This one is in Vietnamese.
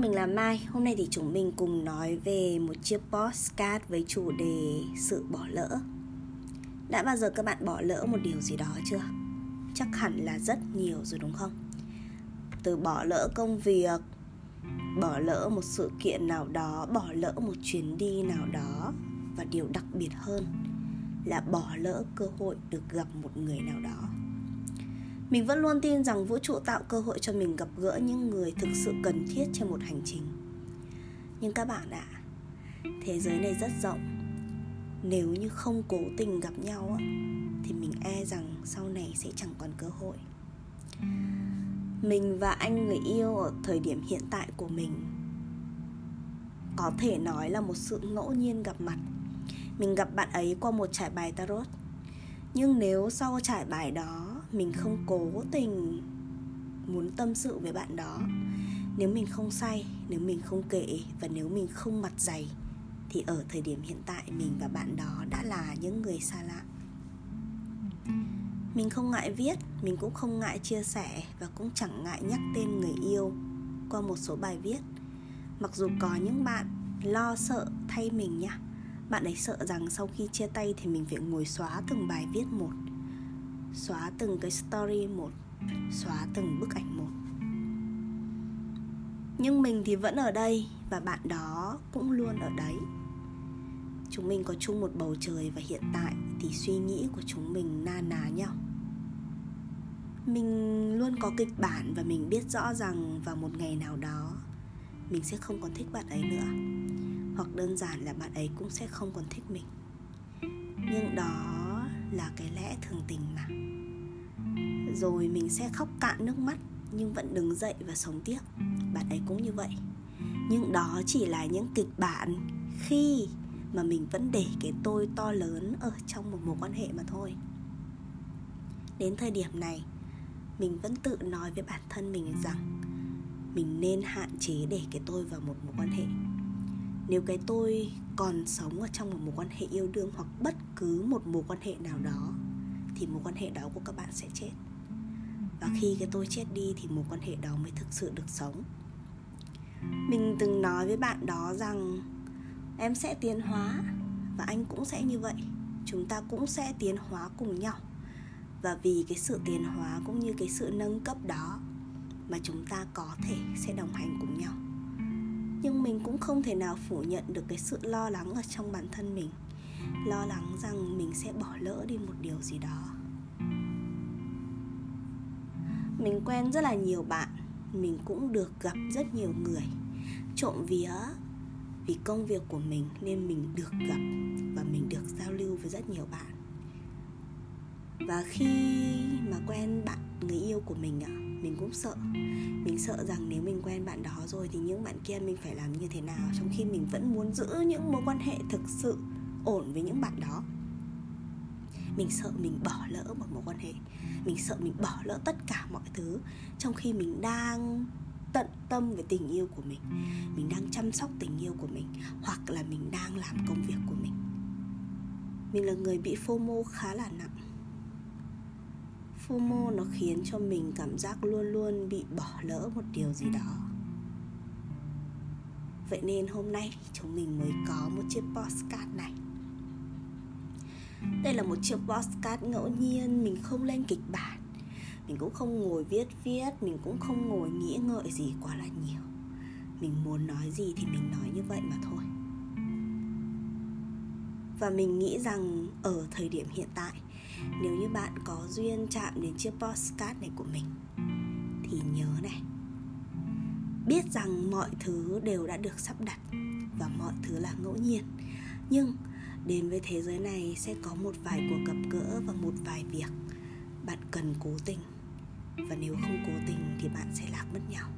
mình là Mai. Hôm nay thì chúng mình cùng nói về một chiếc postcard với chủ đề sự bỏ lỡ. Đã bao giờ các bạn bỏ lỡ một điều gì đó chưa? Chắc hẳn là rất nhiều rồi đúng không? Từ bỏ lỡ công việc, bỏ lỡ một sự kiện nào đó, bỏ lỡ một chuyến đi nào đó và điều đặc biệt hơn là bỏ lỡ cơ hội được gặp một người nào đó mình vẫn luôn tin rằng vũ trụ tạo cơ hội cho mình gặp gỡ những người thực sự cần thiết trên một hành trình. Nhưng các bạn ạ à, thế giới này rất rộng. Nếu như không cố tình gặp nhau thì mình e rằng sau này sẽ chẳng còn cơ hội. Mình và anh người yêu ở thời điểm hiện tại của mình có thể nói là một sự ngẫu nhiên gặp mặt. Mình gặp bạn ấy qua một trải bài tarot. Nhưng nếu sau trải bài đó mình không cố tình muốn tâm sự với bạn đó. Nếu mình không say, nếu mình không kể và nếu mình không mặt dày, thì ở thời điểm hiện tại mình và bạn đó đã là những người xa lạ. Mình không ngại viết, mình cũng không ngại chia sẻ và cũng chẳng ngại nhắc tên người yêu qua một số bài viết. Mặc dù có những bạn lo sợ thay mình nha, bạn ấy sợ rằng sau khi chia tay thì mình phải ngồi xóa từng bài viết một xóa từng cái story một, xóa từng bức ảnh một. Nhưng mình thì vẫn ở đây và bạn đó cũng luôn ở đấy. Chúng mình có chung một bầu trời và hiện tại thì suy nghĩ của chúng mình na ná nhau. Mình luôn có kịch bản và mình biết rõ rằng vào một ngày nào đó, mình sẽ không còn thích bạn ấy nữa. Hoặc đơn giản là bạn ấy cũng sẽ không còn thích mình. Nhưng đó là cái lẽ thường tình mà. Rồi mình sẽ khóc cạn nước mắt, nhưng vẫn đứng dậy và sống tiếp. Bạn ấy cũng như vậy. Nhưng đó chỉ là những kịch bản khi mà mình vẫn để cái tôi to lớn ở trong một mối quan hệ mà thôi. Đến thời điểm này, mình vẫn tự nói với bản thân mình rằng mình nên hạn chế để cái tôi vào một mối quan hệ nếu cái tôi còn sống ở trong một mối quan hệ yêu đương hoặc bất cứ một mối quan hệ nào đó, thì mối quan hệ đó của các bạn sẽ chết. Và khi cái tôi chết đi thì mối quan hệ đó mới thực sự được sống. Mình từng nói với bạn đó rằng, em sẽ tiến hóa và anh cũng sẽ như vậy. Chúng ta cũng sẽ tiến hóa cùng nhau. Và vì cái sự tiến hóa cũng như cái sự nâng cấp đó mà chúng ta có thể sẽ đồng hành cùng nhau nhưng mình cũng không thể nào phủ nhận được cái sự lo lắng ở trong bản thân mình. Lo lắng rằng mình sẽ bỏ lỡ đi một điều gì đó. Mình quen rất là nhiều bạn, mình cũng được gặp rất nhiều người. Trộm vía vì công việc của mình nên mình được gặp và mình được giao lưu với rất nhiều bạn. Và khi mà quen bạn, người yêu của mình ạ. Mình cũng sợ. Mình sợ rằng nếu mình quen bạn đó rồi thì những bạn kia mình phải làm như thế nào, trong khi mình vẫn muốn giữ những mối quan hệ thực sự ổn với những bạn đó. Mình sợ mình bỏ lỡ một mối quan hệ. Mình sợ mình bỏ lỡ tất cả mọi thứ, trong khi mình đang tận tâm với tình yêu của mình mình đang chăm sóc tình yêu của mình, hoặc là mình đang làm công việc của mình. Mình là người bị fomo khá là nặng. FOMO nó khiến cho mình cảm giác luôn luôn bị bỏ lỡ một điều gì đó. Vậy nên hôm nay chúng mình mới có một chiếc postcard này. Đây là một chiếc postcard ngẫu nhiên, Mình không lên kịch bản. Mình cũng không ngồi viết viết, Mình cũng không ngồi nghĩ ngợi gì quá là nhiều. Mình muốn nói gì thì mình nói như vậy mà thôi. Và mình nghĩ rằng ở thời điểm hiện tại nếu như bạn có duyên chạm đến chiếc postcard này của mình, thì nhớ này. Biết rằng mọi thứ đều đã được sắp đặt và mọi thứ là ngẫu nhiên. Nhưng đến với thế giới này sẽ có một vài cuộc gặp gỡ và một vài việc bạn cần cố tình. Và nếu không cố tình thì bạn sẽ lạc mất nhau.